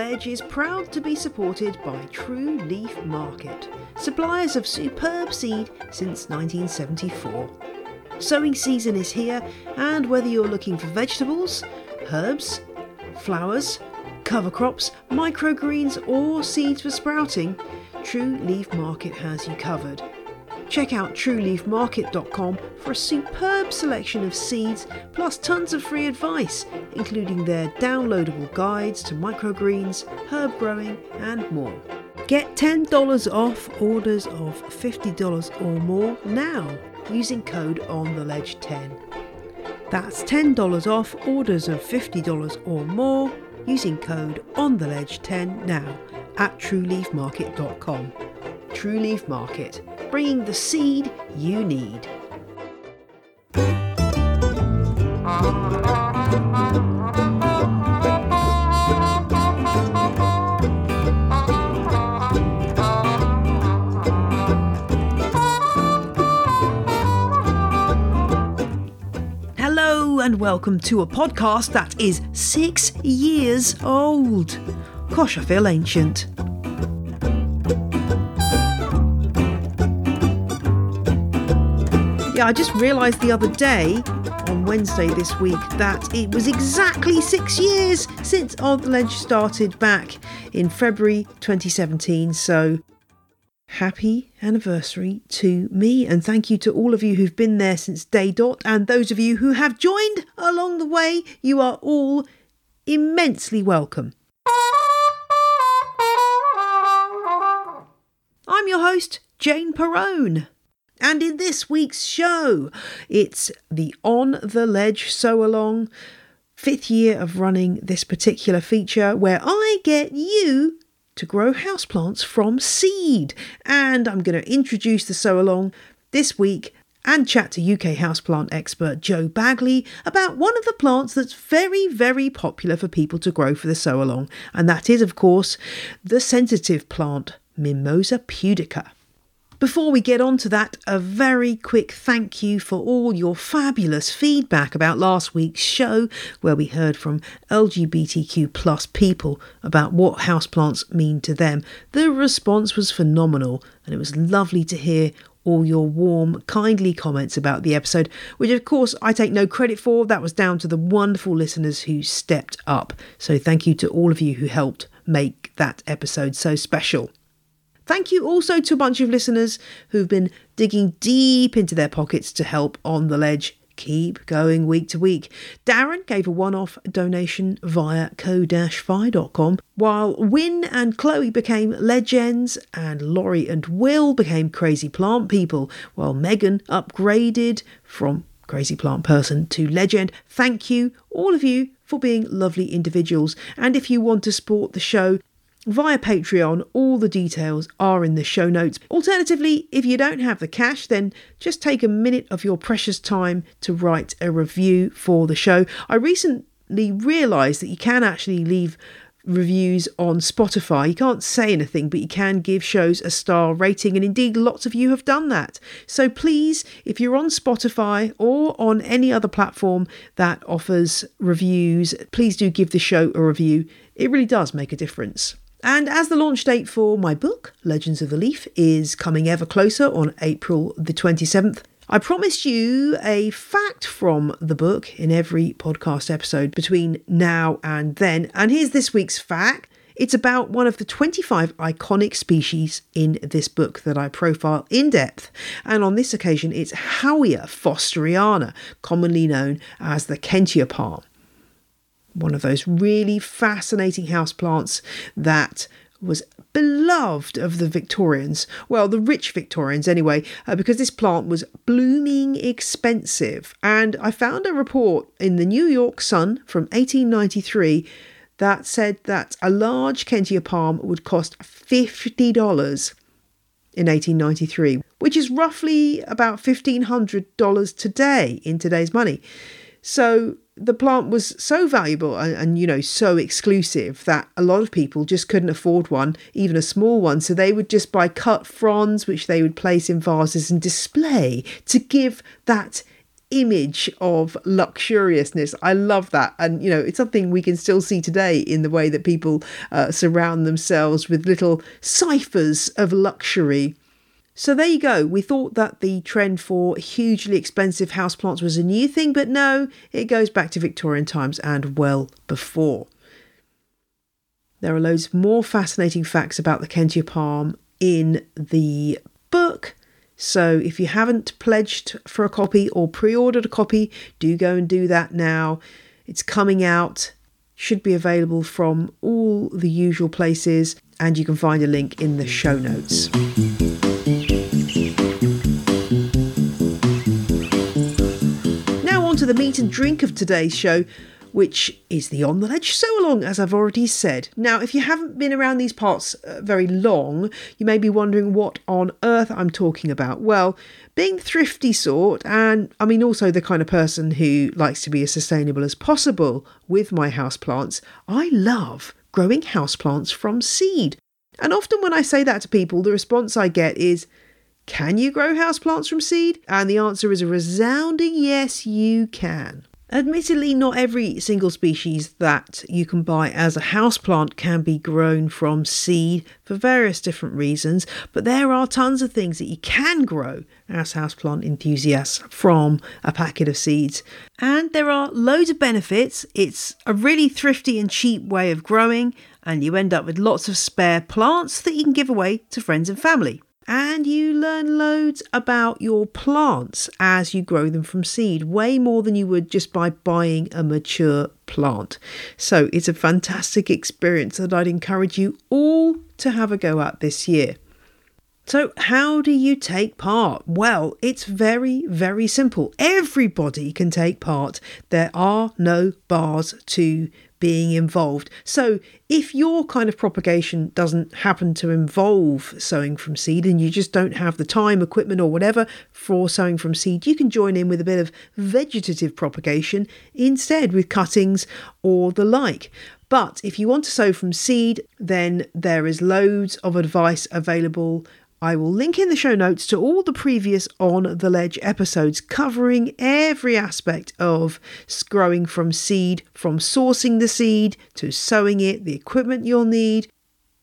Ledge is proud to be supported by True Leaf Market, suppliers of superb seed since 1974. Sowing season is here, and whether you're looking for vegetables, herbs, flowers, cover crops, microgreens, or seeds for sprouting, True Leaf Market has you covered. Check out trueleafmarket.com for a superb selection of seeds plus tons of free advice, including their downloadable guides to microgreens, herb growing, and more. Get $10 off orders of $50 or more now using code ONTheLedge10. That's $10 off orders of $50 or more using code ONTheLedge10 now at trueleafmarket.com. True Leaf Market, bringing the seed you need. Hello and welcome to a podcast that is six years old. Gosh, I feel ancient. Yeah, I just realised the other day, on Wednesday this week, that it was exactly six years since the Ledge started back in February 2017. So happy anniversary to me, and thank you to all of you who've been there since day dot, and those of you who have joined along the way. You are all immensely welcome. I'm your host, Jane Perrone. And in this week's show, it's the On the Ledge Sow Along, fifth year of running this particular feature where I get you to grow houseplants from seed. And I'm going to introduce the Sow Along this week and chat to UK houseplant expert Joe Bagley about one of the plants that's very, very popular for people to grow for the Sow Along. And that is, of course, the sensitive plant Mimosa pudica. Before we get on to that, a very quick thank you for all your fabulous feedback about last week's show, where we heard from LGBTQ plus people about what houseplants mean to them. The response was phenomenal, and it was lovely to hear all your warm, kindly comments about the episode, which of course I take no credit for. That was down to the wonderful listeners who stepped up. So thank you to all of you who helped make that episode so special. Thank you also to a bunch of listeners who've been digging deep into their pockets to help on the ledge keep going week to week. Darren gave a one off donation via ko-fi.com, while Win and Chloe became legends, and Laurie and Will became crazy plant people, while Megan upgraded from crazy plant person to legend. Thank you, all of you, for being lovely individuals. And if you want to support the show, via Patreon. All the details are in the show notes. Alternatively, if you don't have the cash, then just take a minute of your precious time to write a review for the show. I recently realised that you can actually leave reviews on Spotify. You can't say anything, but you can give shows a star rating, and indeed, lots of you have done that. So please, if you're on Spotify or on any other platform that offers reviews, please do give the show a review. It really does make a difference. And as the launch date for my book, Legends of the Leaf, is coming ever closer on April the 27th, I promised you a fact from the book in every podcast episode between now and then. And here's this week's fact. It's about one of the 25 iconic species in this book that I profile in depth. And on this occasion, it's Howea fosteriana, commonly known as the Kentia palm one of those really fascinating houseplants that was beloved of the Victorians, well, the rich Victorians anyway, uh, because this plant was blooming expensive. And I found a report in the New York Sun from 1893 that said that a large Kentia palm would cost $50 in 1893, which is roughly about $1,500 today in today's money. So the plant was so valuable and, and, you know so exclusive that a lot of people just couldn't afford one even a small one so they would just buy cut fronds which they would place in vases and display to give that image of luxuriousness. I love that. And, you know, it's something we can still see today in the way that people uh, surround themselves with little ciphers of luxury. So there you go. We thought that the trend for hugely expensive houseplants was a new thing, but no, it goes back to Victorian times and well before. There are loads more fascinating facts about the Kentia palm in the book. So if you haven't pledged for a copy or pre ordered a copy, do go and do that now. It's coming out, should be available from all the usual places, and you can find a link in the show notes. The meat and drink of today's show which is the On the Ledge sow along, as I've already said. Now, if you haven't been around these parts uh, very long, you may be wondering what on earth I'm talking about. Well, being thrifty sort, and I mean also the kind of person who likes to be as sustainable as possible with my houseplants, I love growing houseplants from seed. And often when I say that to people, the response I get is, can you grow houseplants from seed? And the answer is a resounding yes, you can. Admittedly, not every single species that you can buy as a houseplant can be grown from seed for various different reasons, but there are tons of things that you can grow as houseplant enthusiasts from a packet of seeds. And there are loads of benefits. It's a really thrifty and cheap way of growing, and you end up with lots of spare plants that you can give away to friends and family and you learn loads about your plants as you grow them from seed, way more than you would just by buying a mature plant. So it's a fantastic experience that I'd encourage you all to have a go at this year. So, how do you take part? Well, it's very, very simple. Everybody can take part. There are no bars to being involved. So, if your kind of propagation doesn't happen to involve sowing from seed and you just don't have the time, equipment, or whatever for sowing from seed, you can join in with a bit of vegetative propagation instead with cuttings or the like. But if you want to sow from seed, then there is loads of advice available I will link in the show notes to all the previous On the Ledge episodes covering every aspect of growing from seed, from sourcing the seed to sowing it, the equipment you'll need,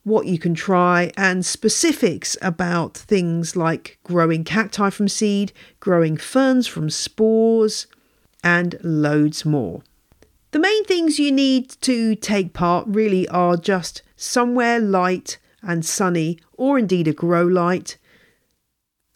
what you can try, and specifics about things like growing cacti from seed, growing ferns from spores, and loads more. The main things you need to take part really are just somewhere light and sunny, or indeed a grow light.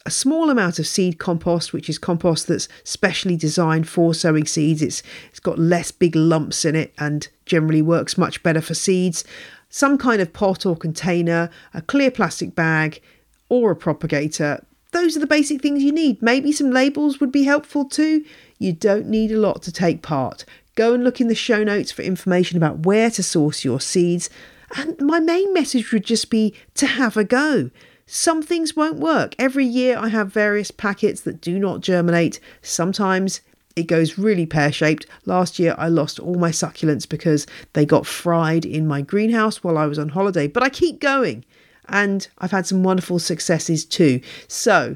A small amount of seed compost, which is compost that's specially designed for sowing seeds. It's, it's got less big lumps in it and generally works much better for seeds. Some kind of pot or container, a clear plastic bag, or a propagator. Those are the basic things you need. Maybe some labels would be helpful too. You don't need a lot to take part. Go and look in the show notes for information about where to source your seeds and my main message would just be to have a go. Some things won't work. Every year I have various packets that do not germinate. Sometimes it goes really pear shaped. Last year I lost all my succulents because they got fried in my greenhouse while I was on holiday, but I keep going and I've had some wonderful successes too. So,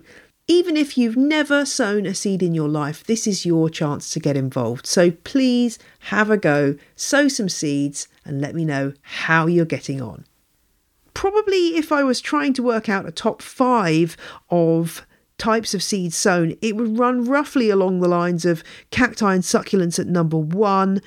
even if you've never sown a seed in your life, this is your chance to get involved. So please have a go, sow some seeds, and let me know how you're getting on. Probably, if I was trying to work out a top five of types of seeds sown, it would run roughly along the lines of cacti and succulents at number one.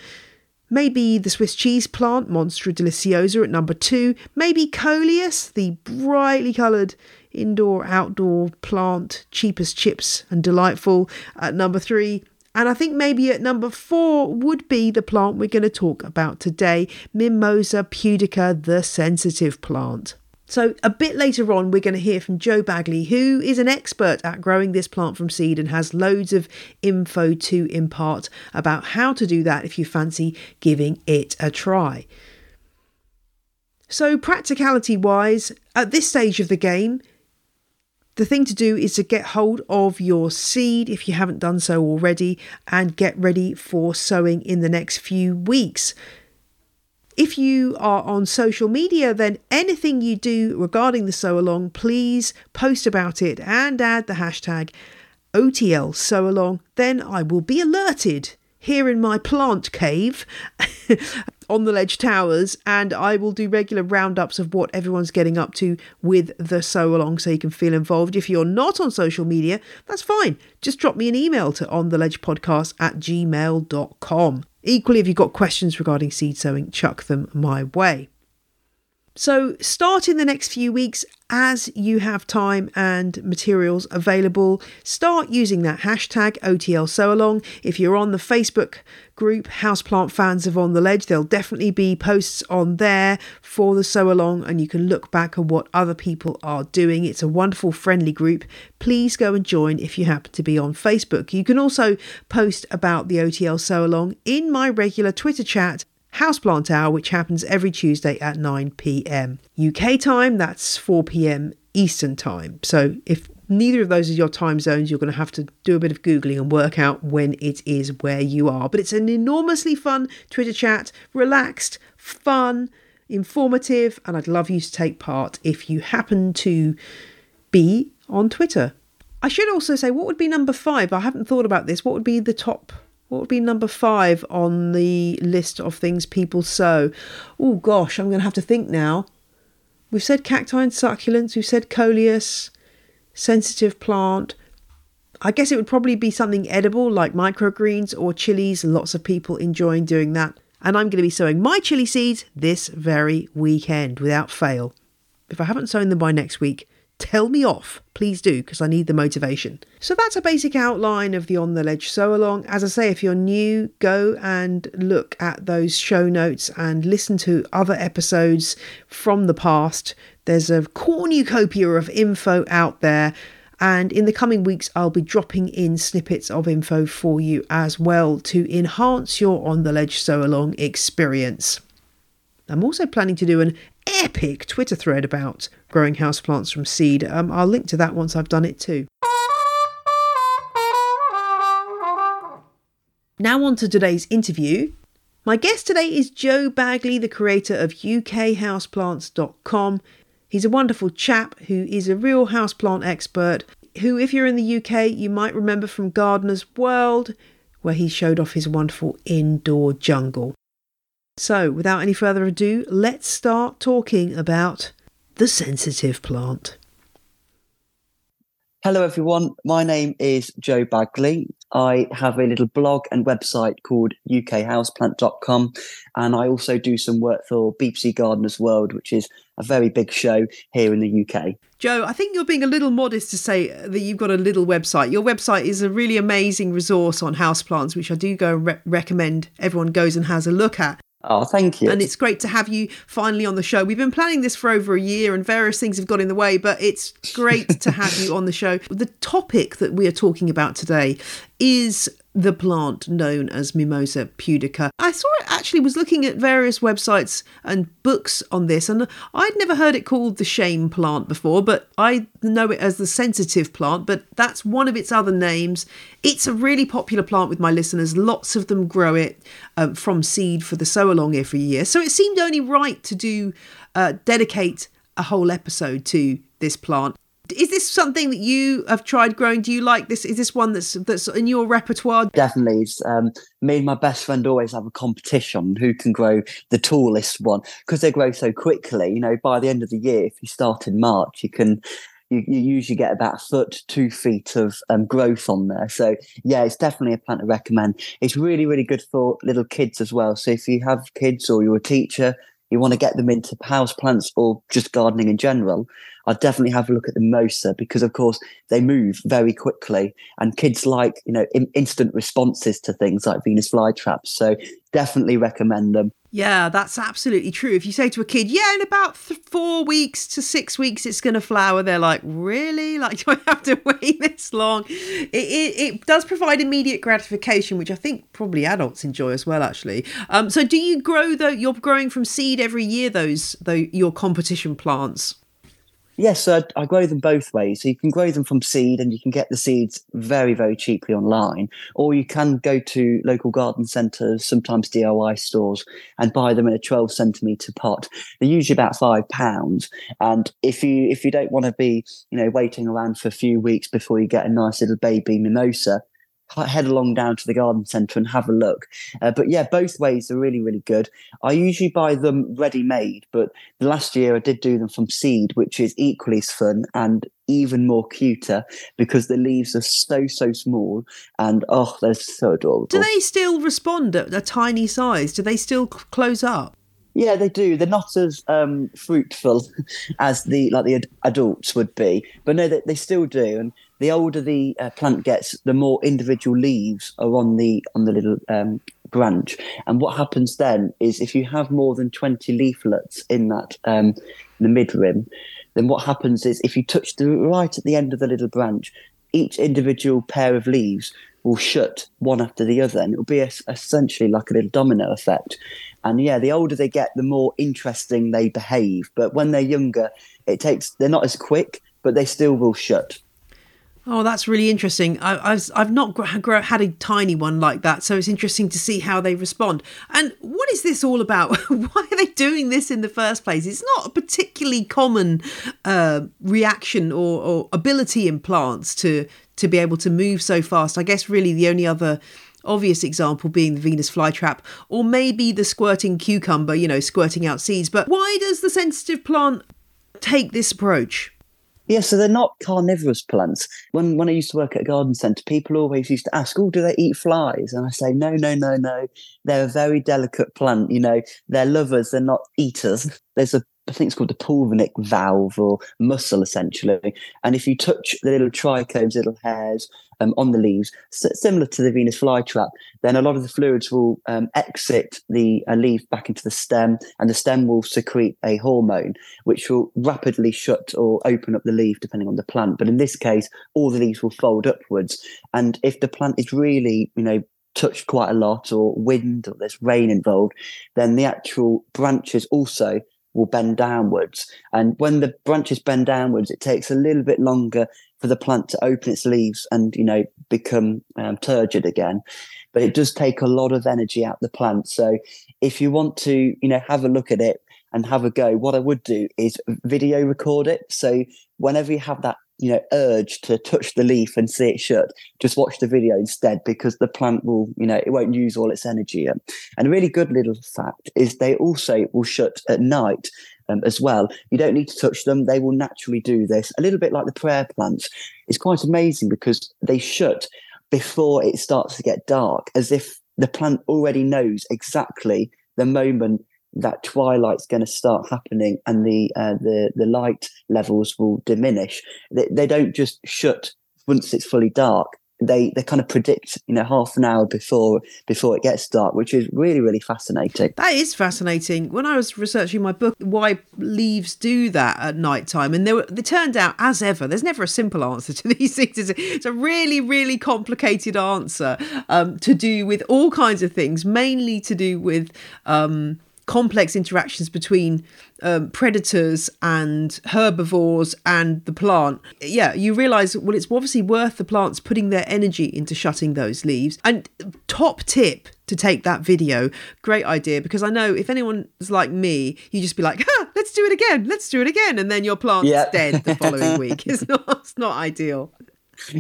Maybe the Swiss cheese plant, Monstera deliciosa, at number two. Maybe Coleus, the brightly coloured indoor outdoor plant, cheap as chips and delightful at number three. And I think maybe at number four would be the plant we're going to talk about today Mimosa pudica, the sensitive plant. So, a bit later on, we're going to hear from Joe Bagley, who is an expert at growing this plant from seed and has loads of info to impart about how to do that if you fancy giving it a try. So, practicality wise, at this stage of the game, the thing to do is to get hold of your seed if you haven't done so already and get ready for sowing in the next few weeks. If you are on social media, then anything you do regarding the sow along, please post about it and add the hashtag OTL sow along, then I will be alerted here in my plant cave on the ledge towers and I will do regular roundups of what everyone's getting up to with the sow along so you can feel involved. If you're not on social media, that's fine. Just drop me an email to on the ledge podcast at gmail.com. Equally, if you've got questions regarding seed sowing, chuck them my way. So, start in the next few weeks as you have time and materials available. Start using that hashtag OTL Sow Along. If you're on the Facebook group Houseplant Fans of On the Ledge, there'll definitely be posts on there for the Sow Along, and you can look back at what other people are doing. It's a wonderful, friendly group. Please go and join if you happen to be on Facebook. You can also post about the OTL Sow Along in my regular Twitter chat Houseplant Hour, which happens every Tuesday at 9 pm. UK time, that's 4 pm Eastern time. So if neither of those are your time zones, you're going to have to do a bit of Googling and work out when it is where you are. But it's an enormously fun Twitter chat, relaxed, fun, informative, and I'd love you to take part if you happen to be on Twitter. I should also say, what would be number five? I haven't thought about this. What would be the top what would be number five on the list of things people sow? Oh gosh, I'm going to have to think now. We've said cacti and succulents, we've said coleus, sensitive plant. I guess it would probably be something edible like microgreens or chilies. Lots of people enjoying doing that. And I'm going to be sowing my chili seeds this very weekend without fail. If I haven't sown them by next week, tell me off. Please do, because I need the motivation. So that's a basic outline of the On the Ledge Sow Along. As I say, if you're new, go and look at those show notes and listen to other episodes from the past. There's a cornucopia of info out there. And in the coming weeks, I'll be dropping in snippets of info for you as well to enhance your On the Ledge Sow Along experience. I'm also planning to do an epic Twitter thread about growing houseplants from seed. Um, I'll link to that once I've done it too. Now, on to today's interview. My guest today is Joe Bagley, the creator of UKHouseplants.com. He's a wonderful chap who is a real houseplant expert, who, if you're in the UK, you might remember from Gardener's World, where he showed off his wonderful indoor jungle. So, without any further ado, let's start talking about the sensitive plant. Hello, everyone. My name is Joe Bagley. I have a little blog and website called ukhouseplant.com, and I also do some work for BBC Gardeners World, which is a very big show here in the UK. Joe, I think you're being a little modest to say that you've got a little website. Your website is a really amazing resource on houseplants, which I do go re- recommend everyone goes and has a look at. Oh, thank you. And it's great to have you finally on the show. We've been planning this for over a year and various things have got in the way, but it's great to have you on the show. The topic that we are talking about today is the plant known as Mimosa pudica. I saw it actually was looking at various websites and books on this, and I'd never heard it called the shame plant before, but I know it as the sensitive plant, but that's one of its other names. It's a really popular plant with my listeners. Lots of them grow it um, from seed for the sow along every year. So it seemed only right to do uh, dedicate a whole episode to this plant. Is this something that you have tried growing? Do you like this? Is this one that's that's in your repertoire? Definitely. Um, me and my best friend always have a competition who can grow the tallest one because they grow so quickly. You know, by the end of the year, if you start in March, you can you, you usually get about a foot, two feet of um, growth on there. So yeah, it's definitely a plant to recommend. It's really, really good for little kids as well. So if you have kids or you're a teacher, you want to get them into house plants or just gardening in general, I'd definitely have a look at the Mosa because, of course, they move very quickly, and kids like you know in- instant responses to things like Venus flytraps. So definitely recommend them. Yeah, that's absolutely true. If you say to a kid, "Yeah, in about th- four weeks to six weeks, it's going to flower," they're like, "Really? Like, do I have to wait this long?" It, it, it does provide immediate gratification, which I think probably adults enjoy as well. Actually, um, so do you grow though? You're growing from seed every year. Those though your competition plants. Yes, so I, I, grow them both ways. So you can grow them from seed and you can get the seeds very, very cheaply online, or you can go to local garden centres, sometimes DIY stores, and buy them in a 12 centimetre pot. They're usually about five pounds. And if you if you don't want to be, you know, waiting around for a few weeks before you get a nice little baby mimosa, head along down to the garden centre and have a look. Uh, but yeah, both ways are really, really good. I usually buy them ready made, but the last year I did do them from seed, which is equally as fun and even more cuter because the leaves are so, so small and oh, they're so adorable. Do they still respond at a tiny size? Do they still close up? Yeah, they do. They're not as um, fruitful as the like the ad- adults would be, but no, they, they still do. And the older the uh, plant gets, the more individual leaves are on the on the little um, branch. And what happens then is if you have more than twenty leaflets in that um, the midrib, then what happens is if you touch the right at the end of the little branch, each individual pair of leaves will shut one after the other, and it'll be a, essentially like a little domino effect. And yeah, the older they get, the more interesting they behave. But when they're younger, it takes they're not as quick, but they still will shut. Oh, that's really interesting. I, have I've not had a tiny one like that, so it's interesting to see how they respond. And what is this all about? Why are they doing this in the first place? It's not a particularly common uh, reaction or, or ability in plants to to be able to move so fast. I guess really the only other obvious example being the Venus flytrap, or maybe the squirting cucumber, you know, squirting out seeds. But why does the sensitive plant take this approach? Yeah, so they're not carnivorous plants. When when I used to work at a garden centre, people always used to ask, "Oh, do they eat flies?" And I say, "No, no, no, no. They're a very delicate plant. You know, they're lovers. They're not eaters. There's a I think it's called the pulvinic valve or muscle essentially. And if you touch the little trichomes, little hairs um, on the leaves, similar to the Venus flytrap, then a lot of the fluids will um, exit the uh, leaf back into the stem, and the stem will secrete a hormone which will rapidly shut or open up the leaf depending on the plant. But in this case, all the leaves will fold upwards, and if the plant is really, you know, touched quite a lot or wind or there's rain involved, then the actual branches also will bend downwards. And when the branches bend downwards, it takes a little bit longer for the plant to open its leaves and, you know, become um, turgid again. But it does take a lot of energy out the plant. So if you want to, you know, have a look at it and have a go, what I would do is video record it. So whenever you have that you know urge to touch the leaf and see it shut just watch the video instead because the plant will you know it won't use all its energy. And a really good little fact is they also will shut at night um, as well. You don't need to touch them. They will naturally do this. A little bit like the prayer plants. It's quite amazing because they shut before it starts to get dark as if the plant already knows exactly the moment that twilight's going to start happening and the uh, the the light levels will diminish. They, they don't just shut once it's fully dark. They they kind of predict you know half an hour before before it gets dark, which is really really fascinating. That is fascinating. When I was researching my book, why leaves do that at night time, and they were they turned out as ever. There's never a simple answer to these things. It's a really really complicated answer um, to do with all kinds of things, mainly to do with. Um, complex interactions between um, predators and herbivores and the plant, yeah, you realize, well, it's obviously worth the plants putting their energy into shutting those leaves. And top tip to take that video, great idea, because I know if anyone's like me, you just be like, let's do it again, let's do it again. And then your plant's yep. dead the following week. It's not, it's not ideal.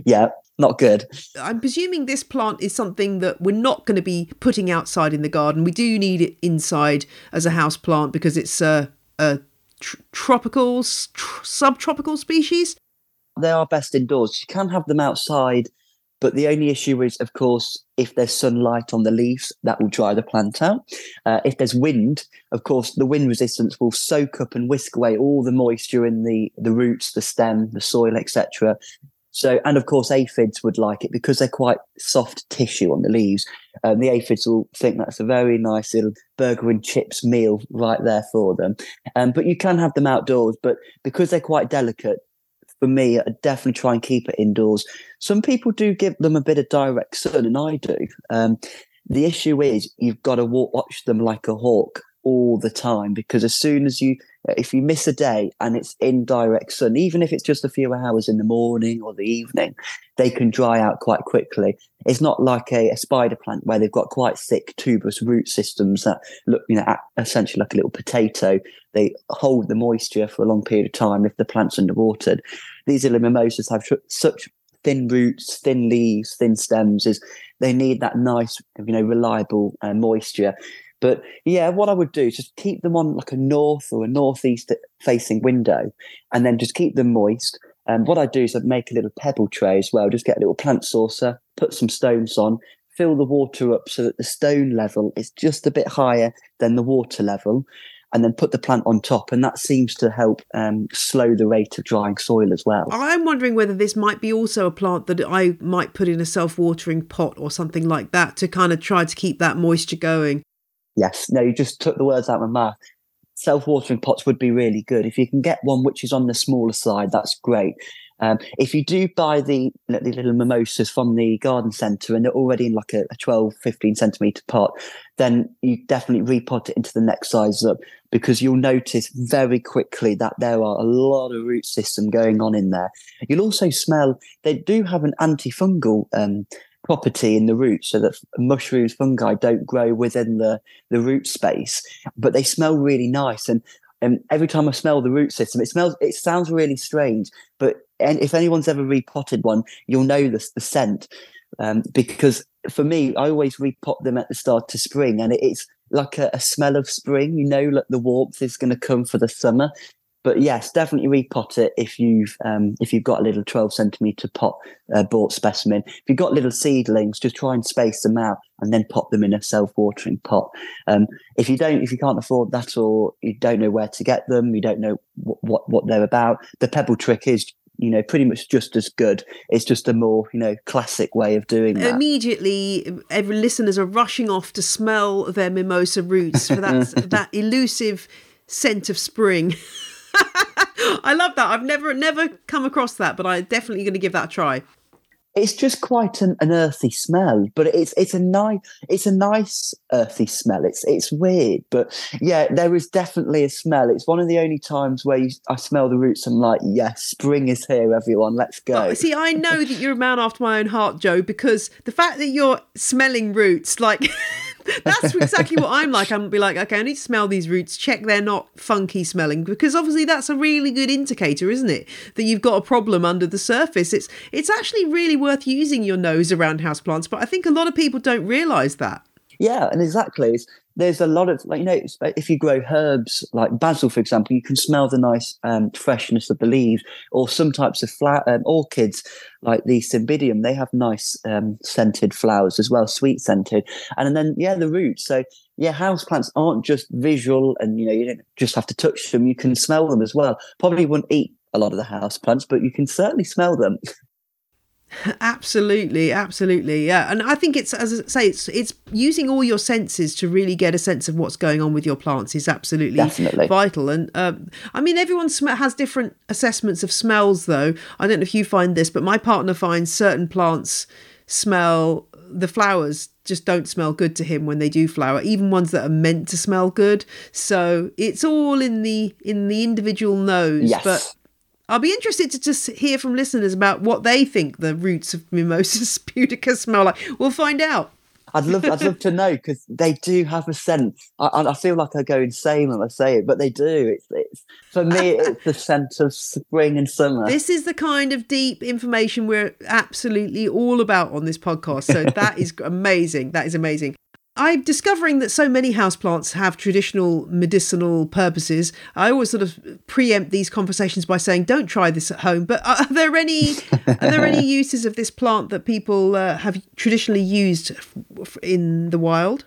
Yeah, not good. I'm presuming this plant is something that we're not going to be putting outside in the garden. We do need it inside as a house plant because it's a, a tr- tropical, tr- subtropical species. They are best indoors. You can have them outside, but the only issue is, of course, if there's sunlight on the leaves, that will dry the plant out. Uh, if there's wind, of course, the wind resistance will soak up and whisk away all the moisture in the, the roots, the stem, the soil, etc. So, and of course, aphids would like it because they're quite soft tissue on the leaves. Um, the aphids will think that's a very nice little burger and chips meal right there for them. Um, but you can have them outdoors, but because they're quite delicate, for me, I definitely try and keep it indoors. Some people do give them a bit of direct sun, and I do. Um, the issue is you've got to watch them like a hawk all the time because as soon as you if you miss a day and it's in direct sun even if it's just a few hours in the morning or the evening they can dry out quite quickly. It's not like a, a spider plant where they've got quite thick tuberous root systems that look you know essentially like a little potato. They hold the moisture for a long period of time if the plant's underwatered. These little mimosas have such thin roots, thin leaves, thin stems is they need that nice, you know, reliable uh, moisture. But yeah, what I would do is just keep them on like a north or a northeast facing window, and then just keep them moist. And what I do is I'd make a little pebble tray as well. Just get a little plant saucer, put some stones on, fill the water up so that the stone level is just a bit higher than the water level and then put the plant on top. And that seems to help um, slow the rate of drying soil as well. I'm wondering whether this might be also a plant that I might put in a self watering pot or something like that to kind of try to keep that moisture going. Yes, no, you just took the words out of my mouth. Self watering pots would be really good. If you can get one which is on the smaller side, that's great. Um, if you do buy the, the little mimosas from the garden centre and they're already in like a, a 12, 15 centimetre pot, then you definitely repot it into the next size up because you'll notice very quickly that there are a lot of root system going on in there. You'll also smell, they do have an antifungal um, property in the roots so that mushrooms, fungi don't grow within the, the root space, but they smell really nice. And and every time I smell the root system, it smells. It sounds really strange, but and if anyone's ever repotted one, you'll know this the scent. Um, because for me, I always repot them at the start of spring, and it's like a, a smell of spring. You know, like the warmth is going to come for the summer, but yes, definitely repot it if you've um, if you've got a little twelve centimeter pot uh, bought specimen. If you've got little seedlings, just try and space them out and then pop them in a self watering pot. Um, if you don't, if you can't afford that, or you don't know where to get them, you don't know what what, what they're about, the pebble trick is you know pretty much just as good it's just a more you know classic way of doing that immediately every listeners are rushing off to smell their mimosa roots for that that elusive scent of spring I love that. I've never never come across that, but I'm definitely going to give that a try. It's just quite an, an earthy smell, but it's it's a nice it's a nice earthy smell. It's it's weird, but yeah, there is definitely a smell. It's one of the only times where you, I smell the roots. I'm like, yes, spring is here, everyone. Let's go. Oh, see, I know that you're a man after my own heart, Joe, because the fact that you're smelling roots, like. That's exactly what I'm like. I'm be like, okay, I need to smell these roots, check they're not funky smelling, because obviously that's a really good indicator, isn't it? That you've got a problem under the surface. It's it's actually really worth using your nose around houseplants, but I think a lot of people don't realise that. Yeah, and exactly. It's, there's a lot of like you know if you grow herbs like basil for example you can smell the nice um, freshness of the leaves or some types of flower um, orchids like the cymbidium they have nice um, scented flowers as well sweet scented. And then yeah the roots. So yeah house plants aren't just visual and you know you don't just have to touch them you can smell them as well. Probably wouldn't eat a lot of the house plants but you can certainly smell them absolutely absolutely yeah and i think it's as i say it's it's using all your senses to really get a sense of what's going on with your plants is absolutely Definitely. vital and um, i mean everyone sm- has different assessments of smells though i don't know if you find this but my partner finds certain plants smell the flowers just don't smell good to him when they do flower even ones that are meant to smell good so it's all in the in the individual nose yes. but I'll be interested to just hear from listeners about what they think the roots of Mimosa pudica smell like. We'll find out. I'd love, I'd love to know because they do have a scent. I, I feel like I go insane when I say it, but they do. It's, it's for me, it's the scent of spring and summer. This is the kind of deep information we're absolutely all about on this podcast. So that is amazing. That is amazing. I'm discovering that so many houseplants have traditional medicinal purposes. I always sort of preempt these conversations by saying, "Don't try this at home." But are there any are there any uses of this plant that people uh, have traditionally used in the wild?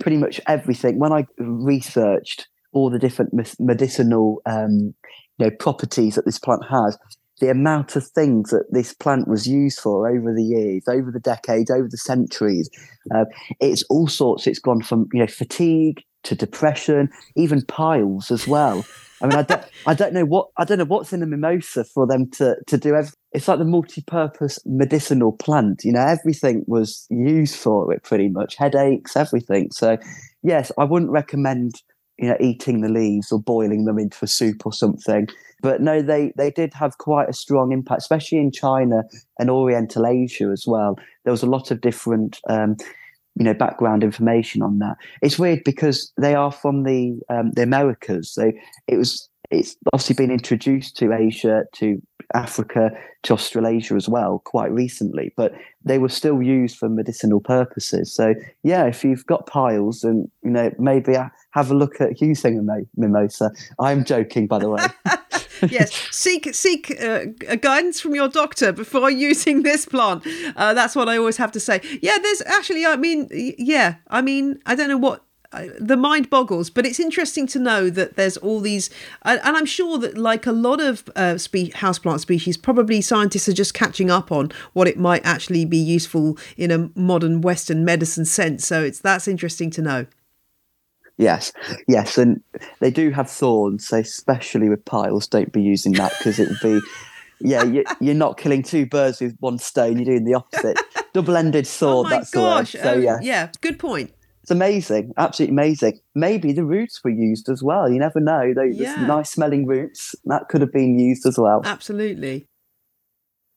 Pretty much everything. When I researched all the different medicinal um, you know properties that this plant has, the amount of things that this plant was used for over the years, over the decades, over the centuries. Uh, it's all sorts. It's gone from you know fatigue to depression, even piles as well. I mean, I don't, I don't know what I don't know what's in a mimosa for them to to do. Everything. It's like the multi-purpose medicinal plant. You know, everything was used for it pretty much. Headaches, everything. So, yes, I wouldn't recommend you know eating the leaves or boiling them into a soup or something. But no, they they did have quite a strong impact, especially in China and Oriental Asia as well. There was a lot of different. Um, you know background information on that it's weird because they are from the um, the americas so it was it's obviously been introduced to Asia, to Africa, to Australasia as well quite recently, but they were still used for medicinal purposes. So yeah, if you've got piles, and you know maybe have a look at using a mimosa. I'm joking, by the way. yes, seek seek uh, guidance from your doctor before using this plant. Uh, that's what I always have to say. Yeah, there's actually, I mean, yeah, I mean, I don't know what the mind boggles but it's interesting to know that there's all these and i'm sure that like a lot of uh, spe- houseplant species probably scientists are just catching up on what it might actually be useful in a modern western medicine sense so it's that's interesting to know yes yes and they do have thorns so especially with piles don't be using that because it would be yeah, you, are not killing two birds with one stone. You're doing the opposite. Double-ended sword. Oh that's gosh! The. So yeah, yeah, good point. It's amazing, absolutely amazing. Maybe the roots were used as well. You never know. Those yeah. nice smelling roots that could have been used as well. Absolutely.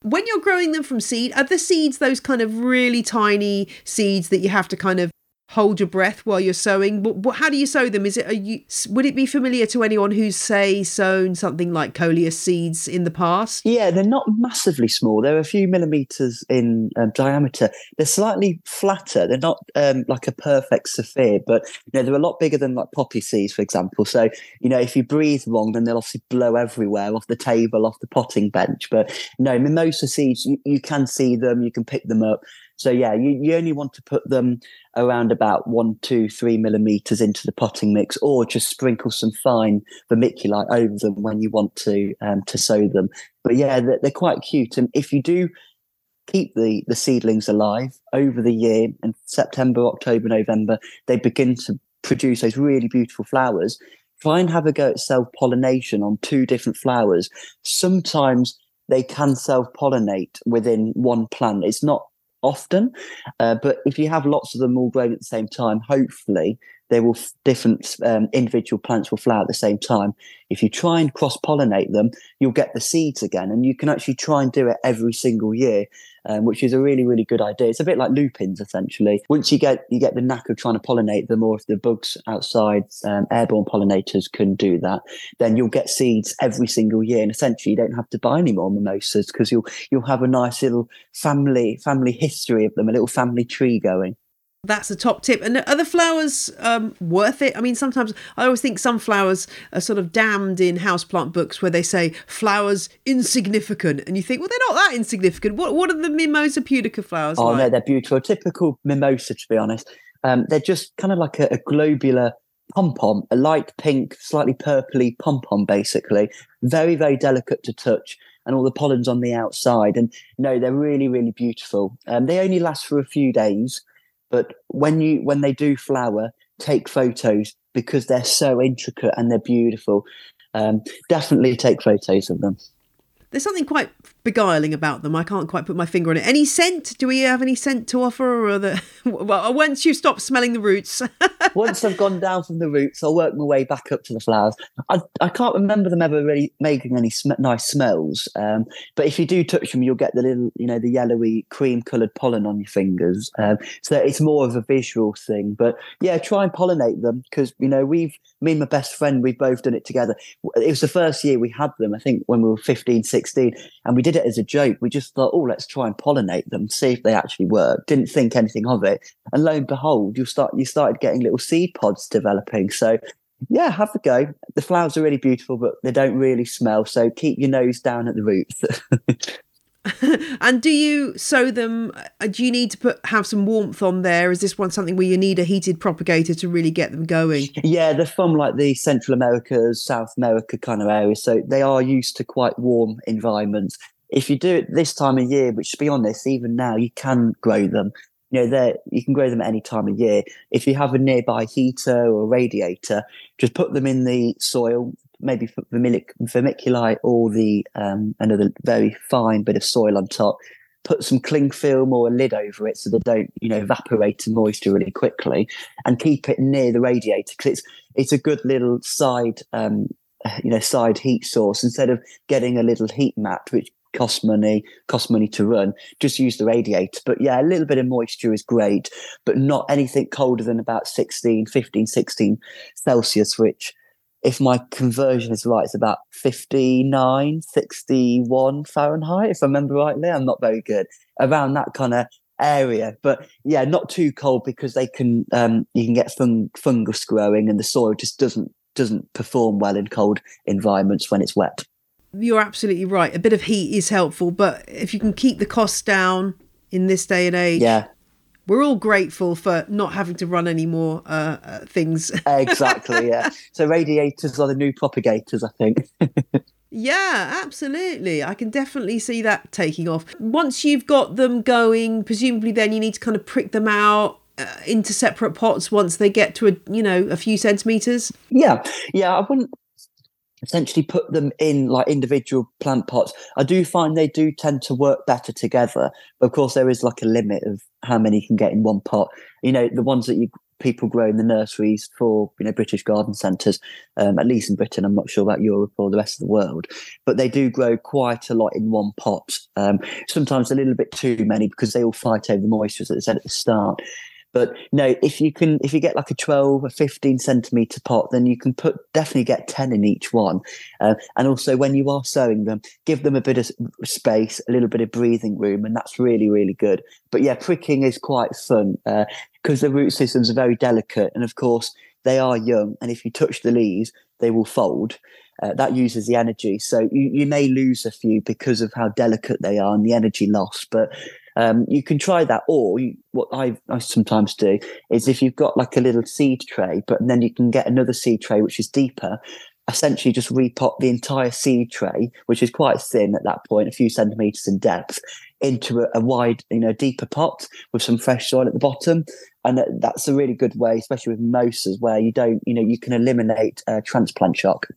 When you're growing them from seed, are the seeds those kind of really tiny seeds that you have to kind of hold your breath while you're sowing. but how do you sow them? Is it are you, would it be familiar to anyone who's say sown something like coleus seeds in the past? Yeah, they're not massively small. They're a few millimeters in um, diameter. They're slightly flatter. They're not um, like a perfect sphere, but you know they're a lot bigger than like poppy seeds, for example. So you know if you breathe wrong, then they'll obviously blow everywhere off the table, off the potting bench. But no, mimosa seeds, you, you can see them, you can pick them up. So yeah, you, you only want to put them around about one, two, three millimeters into the potting mix, or just sprinkle some fine vermiculite over them when you want to um, to sow them. But yeah, they're, they're quite cute, and if you do keep the the seedlings alive over the year, in September, October, November, they begin to produce those really beautiful flowers. Try and have a go at self pollination on two different flowers. Sometimes they can self pollinate within one plant. It's not often. Uh, but if you have lots of them all growing at the same time, hopefully they will different um, individual plants will flower at the same time. If you try and cross pollinate them, you'll get the seeds again, and you can actually try and do it every single year um, which is a really really good idea. It's a bit like lupins essentially. Once you get you get the knack of trying to pollinate them, or if the bugs outside, um, airborne pollinators can do that, then you'll get seeds every single year, and essentially you don't have to buy any more mimosas because you'll you'll have a nice little family family history of them, a little family tree going that's a top tip. And are the flowers um, worth it? I mean, sometimes I always think some flowers are sort of damned in houseplant books where they say flowers insignificant, and you think, well, they're not that insignificant. What what are the mimosa pudica flowers? Oh like? no, they're beautiful. Typical mimosa, to be honest. Um, they're just kind of like a, a globular pom pom, a light pink, slightly purpley pom pom, basically. Very very delicate to touch and all the pollen's on the outside. And no, they're really, really beautiful. Um, they only last for a few days, but when you when they do flower, take photos because they're so intricate and they're beautiful. Um, definitely take photos of them. There's something quite beguiling about them. I can't quite put my finger on it. Any scent? Do we have any scent to offer? Or the well, once you stop smelling the roots. once I've gone down from the roots, I'll work my way back up to the flowers. I, I can't remember them ever really making any sm- nice smells. Um, but if you do touch them, you'll get the little, you know, the yellowy cream coloured pollen on your fingers. Um, so it's more of a visual thing. But yeah, try and pollinate them because you know we've me and my best friend we've both done it together. It was the first year we had them. I think when we were 15, 16, and we did did it as a joke. We just thought, oh, let's try and pollinate them, see if they actually work. Didn't think anything of it, and lo and behold, you start you started getting little seed pods developing. So yeah, have a go. The flowers are really beautiful, but they don't really smell. So keep your nose down at the roots. and do you sow them? Uh, do you need to put have some warmth on there? Is this one something where you need a heated propagator to really get them going? Yeah, they're from like the Central Americas, South America kind of area, so they are used to quite warm environments if you do it this time of year, which to be honest, even now you can grow them. You know, they you can grow them at any time of year. If you have a nearby heater or radiator, just put them in the soil, maybe vermiculite or the um, another very fine bit of soil on top. put some cling film or a lid over it so they don't, you know, evaporate the moisture really quickly, and keep it near the radiator because it's it's a good little side, um, you know, side heat source instead of getting a little heat mat which costs money, costs money to run. Just use the radiator. But yeah, a little bit of moisture is great, but not anything colder than about 16, 15, 16 Celsius, which if my conversion is right, it's about 59, 61 Fahrenheit, if I remember rightly. I'm not very good. Around that kind of area. But yeah, not too cold because they can um, you can get fung- fungus growing and the soil just doesn't doesn't perform well in cold environments when it's wet. You're absolutely right. A bit of heat is helpful, but if you can keep the costs down in this day and age, Yeah, we're all grateful for not having to run any more uh, uh, things. exactly. Yeah. So radiators are the new propagators, I think. Yeah, absolutely. I can definitely see that taking off. Once you've got them going, presumably then you need to kind of prick them out uh, into separate pots once they get to a, you know, a few centimeters. Yeah, yeah. I wouldn't essentially put them in like individual plant pots. I do find they do tend to work better together. But of course, there is like a limit of how many you can get in one pot. You know, the ones that you people grow in the nurseries for you know British garden centres, um, at least in Britain. I'm not sure about Europe or the rest of the world, but they do grow quite a lot in one pot. Um, sometimes a little bit too many because they all fight over the moisture, as I said at the start. But no, if you can, if you get like a 12 or 15 centimeter pot, then you can put definitely get 10 in each one. Uh, and also, when you are sowing them, give them a bit of space, a little bit of breathing room, and that's really, really good. But yeah, pricking is quite fun because the root systems are very delicate. And of course, they are young. And if you touch the leaves, they will fold. Uh, that uses the energy. So you, you may lose a few because of how delicate they are and the energy loss. But um, you can try that, or you, what I, I sometimes do is if you've got like a little seed tray, but then you can get another seed tray which is deeper. Essentially, just repot the entire seed tray, which is quite thin at that point, a few centimeters in depth, into a, a wide, you know, deeper pot with some fresh soil at the bottom, and that's a really good way, especially with mimosas, where you don't, you know, you can eliminate uh, transplant shock.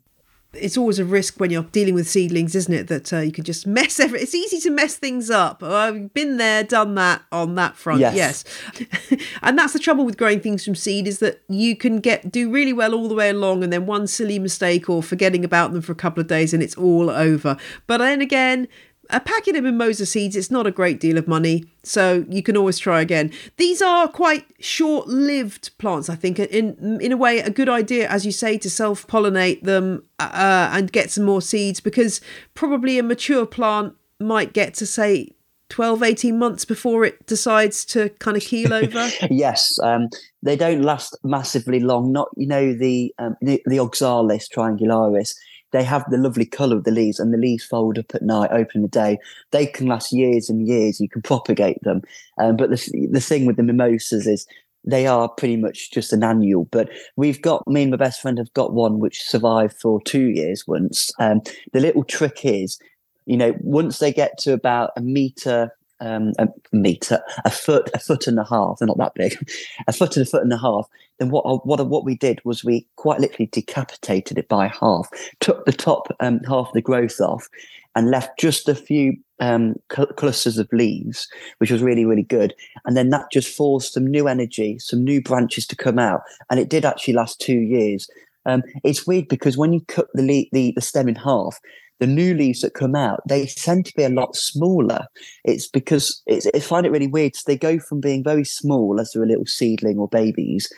It's always a risk when you're dealing with seedlings, isn't it? That uh, you can just mess every. It's easy to mess things up. Oh, I've been there, done that on that front. Yes. Yes, and that's the trouble with growing things from seed is that you can get do really well all the way along, and then one silly mistake or forgetting about them for a couple of days, and it's all over. But then again. A packet of mimosa seeds, it's not a great deal of money, so you can always try again. These are quite short-lived plants, I think. In in a way, a good idea, as you say, to self-pollinate them uh, and get some more seeds, because probably a mature plant might get to say 12, 18 months before it decides to kind of keel over. yes, um, they don't last massively long. Not you know the um, the, the oxalis triangularis. They have the lovely colour of the leaves, and the leaves fold up at night, open the day. They can last years and years. You can propagate them, um, but the the thing with the mimosas is they are pretty much just an annual. But we've got me and my best friend have got one which survived for two years once. Um, the little trick is, you know, once they get to about a meter um, a meter, a foot, a foot and a half. They're not that big, a foot and a foot and a half. Then what? What? What we did was we quite literally decapitated it by half, took the top um, half of the growth off, and left just a few um, cl- clusters of leaves, which was really, really good. And then that just forced some new energy, some new branches to come out, and it did actually last two years. Um, it's weird because when you cut the, le- the the stem in half, the new leaves that come out, they tend to be a lot smaller. It's because it's, I find it really weird. So they go from being very small as they're a little seedling or babies.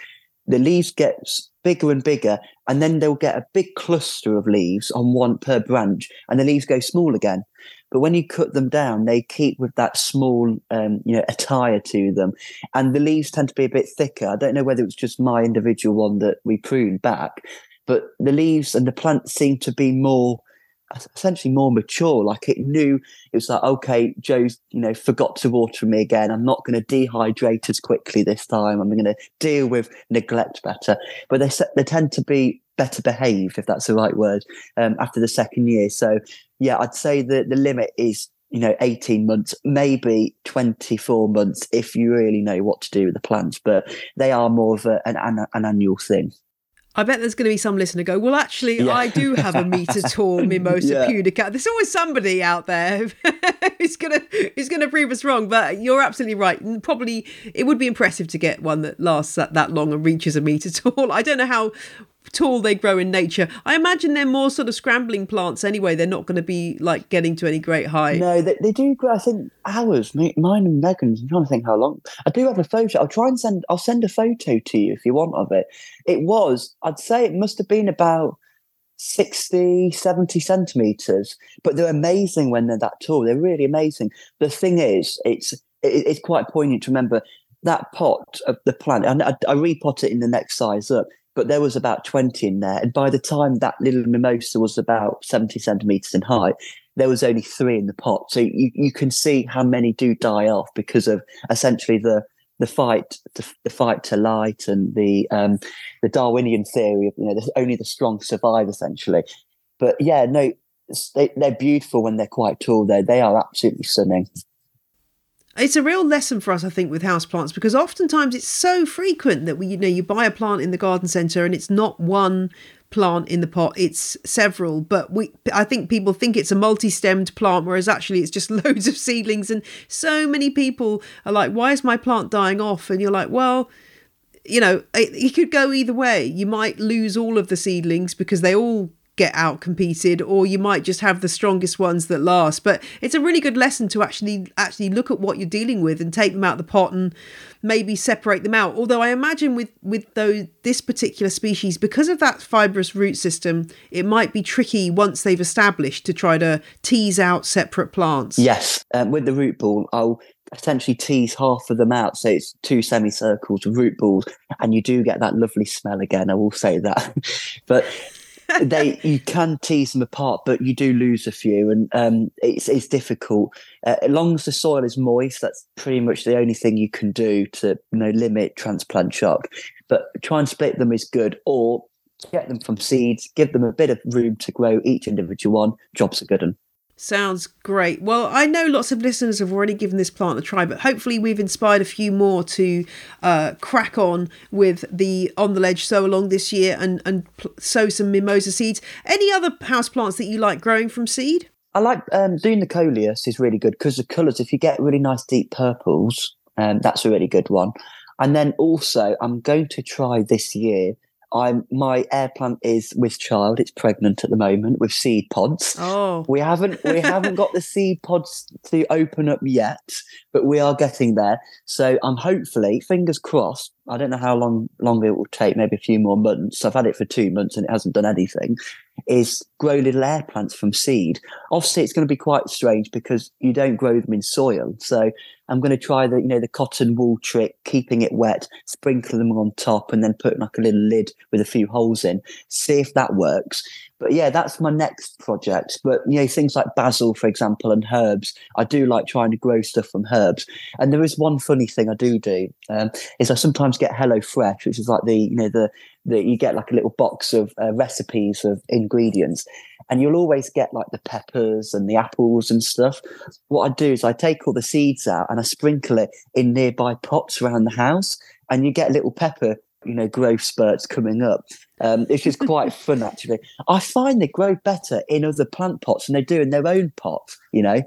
The leaves get bigger and bigger, and then they'll get a big cluster of leaves on one per branch, and the leaves go small again. But when you cut them down, they keep with that small, um, you know, attire to them, and the leaves tend to be a bit thicker. I don't know whether it's just my individual one that we pruned back, but the leaves and the plants seem to be more essentially more mature. Like it knew it was like, okay, Joe's, you know, forgot to water me again. I'm not going to dehydrate as quickly this time. I'm going to deal with neglect better. But they they tend to be better behaved, if that's the right word, um, after the second year. So yeah, I'd say that the limit is. You know, 18 months, maybe 24 months if you really know what to do with the plants, but they are more of a, an, an, an annual thing. I bet there's going to be some listener go, well, actually, Yeah. I do have a meter tall mimosa Yeah. pudica. There's always somebody out there who's gonna it's gonna prove us wrong. But you're absolutely right. Probably it would be impressive to get one that lasts that, that long and reaches a meter tall. I don't know how tall they grow in nature. I imagine they're more sort of scrambling plants anyway. They're not going to be like getting to any great height. No, they, they do grow. I think hours. Mine and Megan's. I'm trying to think how long. I do have a photo. I'll try and send. I'll send a photo to you if you want of it. It was. I'd say it must have been about 60, 70 centimeters, but they're amazing when they're that tall. They're really amazing. The thing is, it's it's quite poignant to remember that pot of the plant. And I, I repot it in the next size up, but there was about 20 in there. And by the time that little mimosa was about 70 centimeters in height, there was only three in the pot. So you, you can see how many do die off because of essentially the the fight the, the, fight to light and the um, the Darwinian theory of you know only the strong survive essentially. But yeah, no, they, they're beautiful when they're quite tall. They they are absolutely stunning. It's a real lesson for us, I think, with houseplants because oftentimes it's so frequent that we, you know, you buy a plant in the garden centre and it's not one plant in the pot it's several. But we i think people think it's a multi-stemmed plant whereas actually it's just loads of seedlings and so many people are like why is my plant dying off? And you're like well you know it, it could go either way. You might lose all of the seedlings because they all get out competed or you might just have the strongest ones that last. But it's a really good lesson to actually actually look at what you're dealing with and take them out of the pot and maybe separate them out. Although i imagine with with those this particular species because of that fibrous root system it might be tricky once they've established to try to tease out separate plants. Yes um, with the root ball i'll essentially tease half of them out. So it's two semicircles of root balls and you do get that lovely smell again i will say that. But they you can tease them apart, but you do lose a few, and um, it's it's difficult. Uh, as long as the soil is moist, that's pretty much the only thing you can do to you know limit transplant shock. But try and split them is good, or get them from seeds, give them a bit of room to grow each individual one. Jobs are good and. Sounds great. Well, I know lots of listeners have already given this plant a try, but hopefully we've inspired a few more to uh, crack on with the on the ledge sow along this year and and pl- sow some mimosa seeds. Any other house plants that you like growing from seed? I like um, doing the coleus is really good because the colours. If you get really nice deep purples, um, that's a really good one. And then also, I'm going to try this year I'm my air plant is with child. It's pregnant at the moment with seed pods. Oh, we haven't we haven't got the seed pods to open up yet, but we are getting there. So I'm hopefully, fingers crossed. I don't know how long longer it will take. Maybe a few more months. I've had it for two months and it hasn't done anything. Is grow little air plants from seed. Obviously, it's going to be quite strange because you don't grow them in soil. So I'm going to try the, you know, the cotton wool trick, keeping it wet, sprinkle them on top, and then put like a little lid with a few holes in. See if that works. But yeah, that's my next project. But you know, things like basil, for example, and herbs. I do like trying to grow stuff from herbs. And there is one funny thing I do do um, is I sometimes get Hello Fresh, which is like the you know the that you get like a little box of uh, recipes of ingredients, and you'll always get like the peppers and the apples and stuff. What I do is I take all the seeds out and I sprinkle it in nearby pots around the house, and you get a little pepper you know growth spurts coming up um, which is quite fun actually i find they grow better in other plant pots than they do in their own pot you know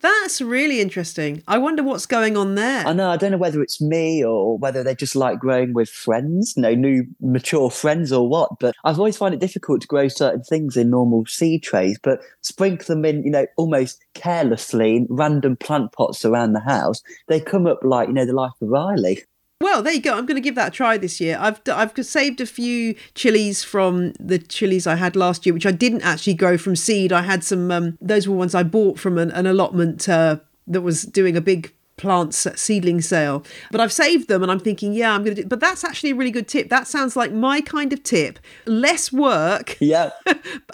that's really interesting. I wonder what's going on there. I know. I don't know whether it's me or whether they just like growing with friends, you know, new mature friends or what. But I've always found it difficult to grow certain things in normal seed trays, but sprinkle them in, you know, almost carelessly in random plant pots around the house. They come up like, you know, the life of Riley. Well, there you go. I'm going to give that a try this year. I've I've saved a few chilies from the chilies I had last year, which I didn't actually grow from seed. I had some. Um, those were ones I bought from an, an allotment uh, that was doing a big plants seedling sale. But i've saved them and i'm thinking yeah i'm gonna do but that's actually a really good tip. That sounds like my kind of tip. Less work yeah.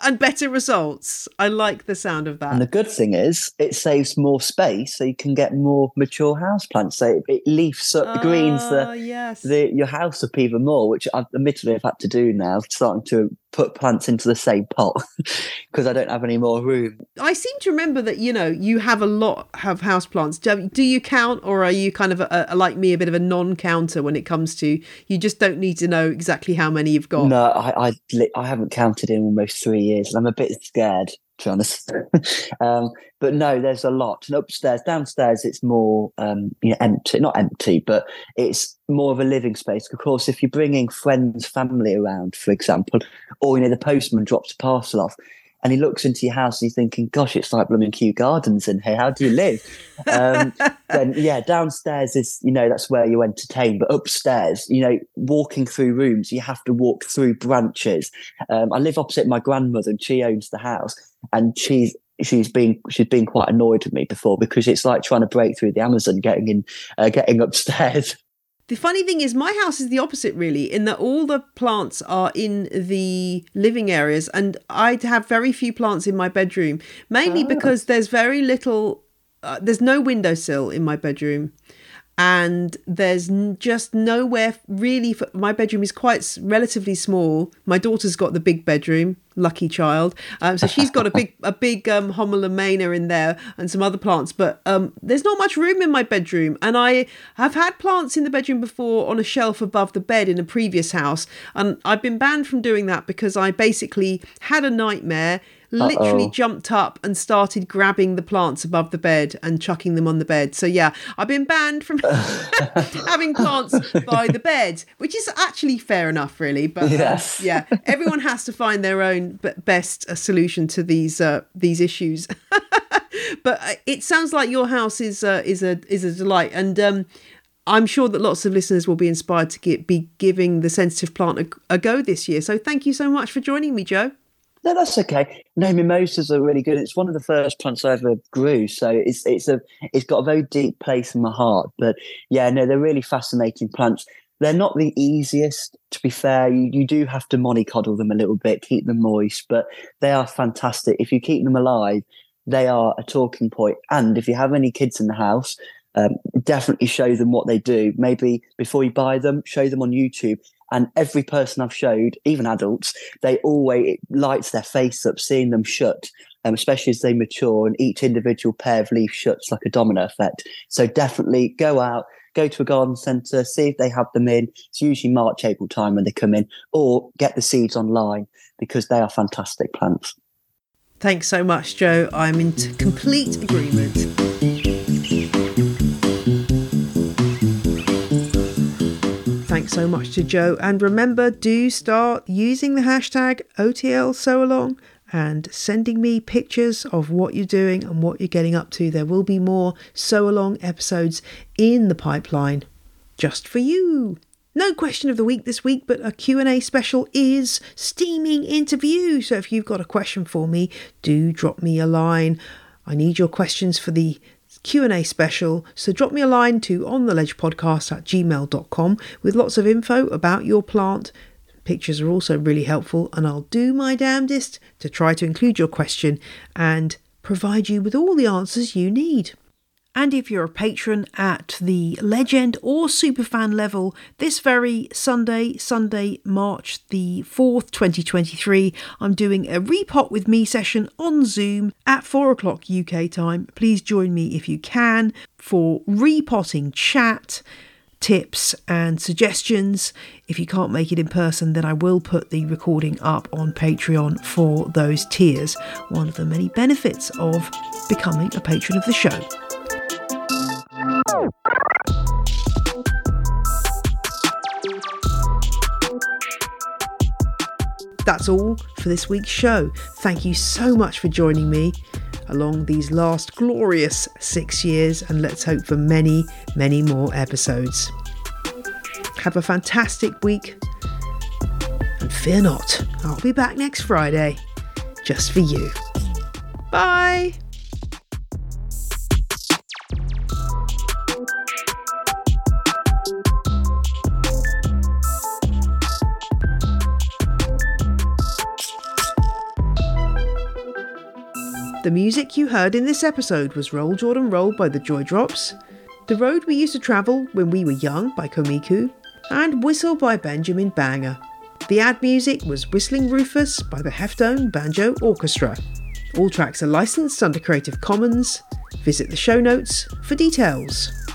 and better results. I like the sound of that. And the good thing is it saves more space so you can get more mature house plants. So it, leafs up the greens the, Ah, yes. the your house up even more which i've admittedly i've had to do now starting to put plants into the same pot because i don't have any more room. I seem to remember that you know you have a lot of house plants. Do, do you count, or are you kind of a, a, like me, a bit of a non-counter when it comes to you just don't need to know exactly how many you've got? No, I I, I haven't counted in almost three years, and I'm a bit scared to be honest. um, but no, there's a lot. And upstairs, downstairs, it's more um, you know empty, not empty, but it's more of a living space. Of course, if you're bringing friends, family around, for example, or you know the postman drops a parcel off, and he looks into your house and he's thinking, "Gosh, it's like blooming Kew Gardens in here. How do you live?" Um, then yeah, downstairs is you know that's where you entertain, but upstairs, you know, walking through rooms, you have to walk through branches. Um, I live opposite my grandmother, and she owns the house, and she's she's been she's been quite annoyed with me before because it's like trying to break through the Amazon, getting in, uh, getting upstairs. The funny thing is, my house is the opposite, really, in that all the plants are in the living areas, and I have very few plants in my bedroom, mainly oh. because there's very little, uh, there's no windowsill in my bedroom and there's just nowhere really for, my bedroom is quite relatively small. My daughter's got the big bedroom lucky child. Um, so she's got a big a big um, Homalomena in there and some other plants but um, there's not much room in my bedroom. And i have had plants in the bedroom before on a shelf above the bed in a previous house. And i've been banned from doing that because i basically had a nightmare literally Uh-oh. jumped up and started grabbing the plants above the bed and chucking them on the bed. So yeah, I've been banned from having plants by the bed, which is actually fair enough, really. But uh, yeah, everyone has to find their own best uh, solution to these uh, these issues. but uh, it sounds like your house is uh, is a is a delight, and um, I'm sure that lots of listeners will be inspired to get, be giving the sensitive plant a, a go this year. So thank you so much for joining me, Joe. No, that's okay. No, mimosas are really good. It's one of the first plants I ever grew, so it's it's a it's got a very deep place in my heart. But yeah, no, they're really fascinating plants. They're not the easiest, to be fair. You, you do have to mollycoddle them a little bit, keep them moist, but they are fantastic. If you keep them alive, they are a talking point. And if you have any kids in the house, um, definitely show them what they do. Maybe before you buy them, show them on YouTube and every person I've showed, even adults, they always lights their face up seeing them shut, um, especially as they mature. And each individual pair of leaves shuts like a domino effect. So definitely go out, go to a garden centre, see if they have them in. It's usually March, April time when they come in, or get the seeds online because they are fantastic plants. Thanks so much, Joe. I'm in complete agreement. Thanks so much to Joe. And remember, do start using the hashtag OTL sow along and sending me pictures of what you're doing and what you're getting up to. There will be more sow along episodes in the pipeline just for you. No question of the week this week, but a Q&A special is steaming interview. So if you've got a question for me, do drop me a line. I need your questions for the Q&A special, so drop me a line to ontheledgepodcast at gmail.com with lots of info about your plant. Pictures are also really helpful and I'll do my damnedest to try to include your question and provide you with all the answers you need. And if you're a patron at the legend or superfan level, this very Sunday, Sunday, March the 4th, 2023, I'm doing a repot with me session on Zoom at 4 o'clock UK time. Please join me if you can for repotting chat tips and suggestions. If you can't make it in person, then I will put the recording up on Patreon for those tiers. One of the many benefits of becoming a patron of the show. That's all for this week's show. Thank you so much for joining me along these last glorious six years, and let's hope for many, many more episodes. Have a fantastic week, and fear not, I'll be back next Friday just for you. Bye! The music you heard in this episode was Roll Jordan Roll by the Joy Drops, The Road We Used to Travel When We Were Young by Komiku, and Whistle by Benjamin Banger. The ad music was Whistling Rufus by the Heftone Banjo Orchestra. All tracks are licensed under Creative Commons. Visit the show notes for details.